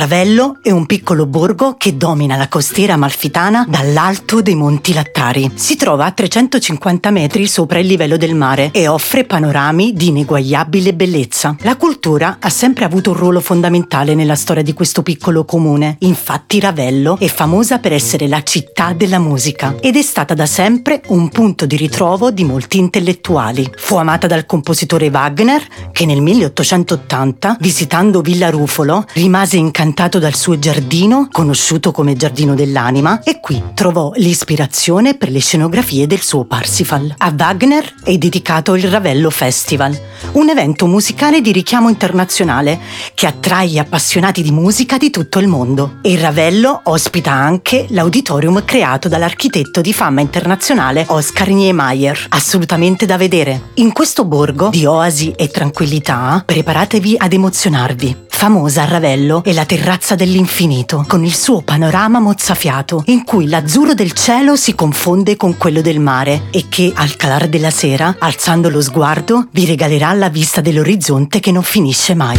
Ravello è un piccolo borgo che domina la costiera amalfitana dall'alto dei Monti Lattari. Si trova a 350 metri sopra il livello del mare e offre panorami di ineguagliabile bellezza. La cultura ha sempre avuto un ruolo fondamentale nella storia di questo piccolo comune. Infatti Ravello è famosa per essere la città della musica ed è stata da sempre un punto di ritrovo di molti intellettuali. Fu amata dal compositore Wagner che nel 1880, visitando Villa Rufolo, rimase incantato incantato dal suo giardino, conosciuto come Giardino dell'Anima, e qui trovò l'ispirazione per le scenografie del suo Parsifal. A Wagner è dedicato il Ravello Festival, un evento musicale di richiamo internazionale che attrae gli appassionati di musica di tutto il mondo. E il Ravello ospita anche l'auditorium creato dall'architetto di fama internazionale Oscar Niemeyer, assolutamente da vedere. In questo borgo di oasi e tranquillità, preparatevi ad emozionarvi. Famosa a Ravello è la terrazza dell'infinito, con il suo panorama mozzafiato, in cui l'azzurro del cielo si confonde con quello del mare e che, al calare della sera, alzando lo sguardo, vi regalerà la vista dell'orizzonte che non finisce mai.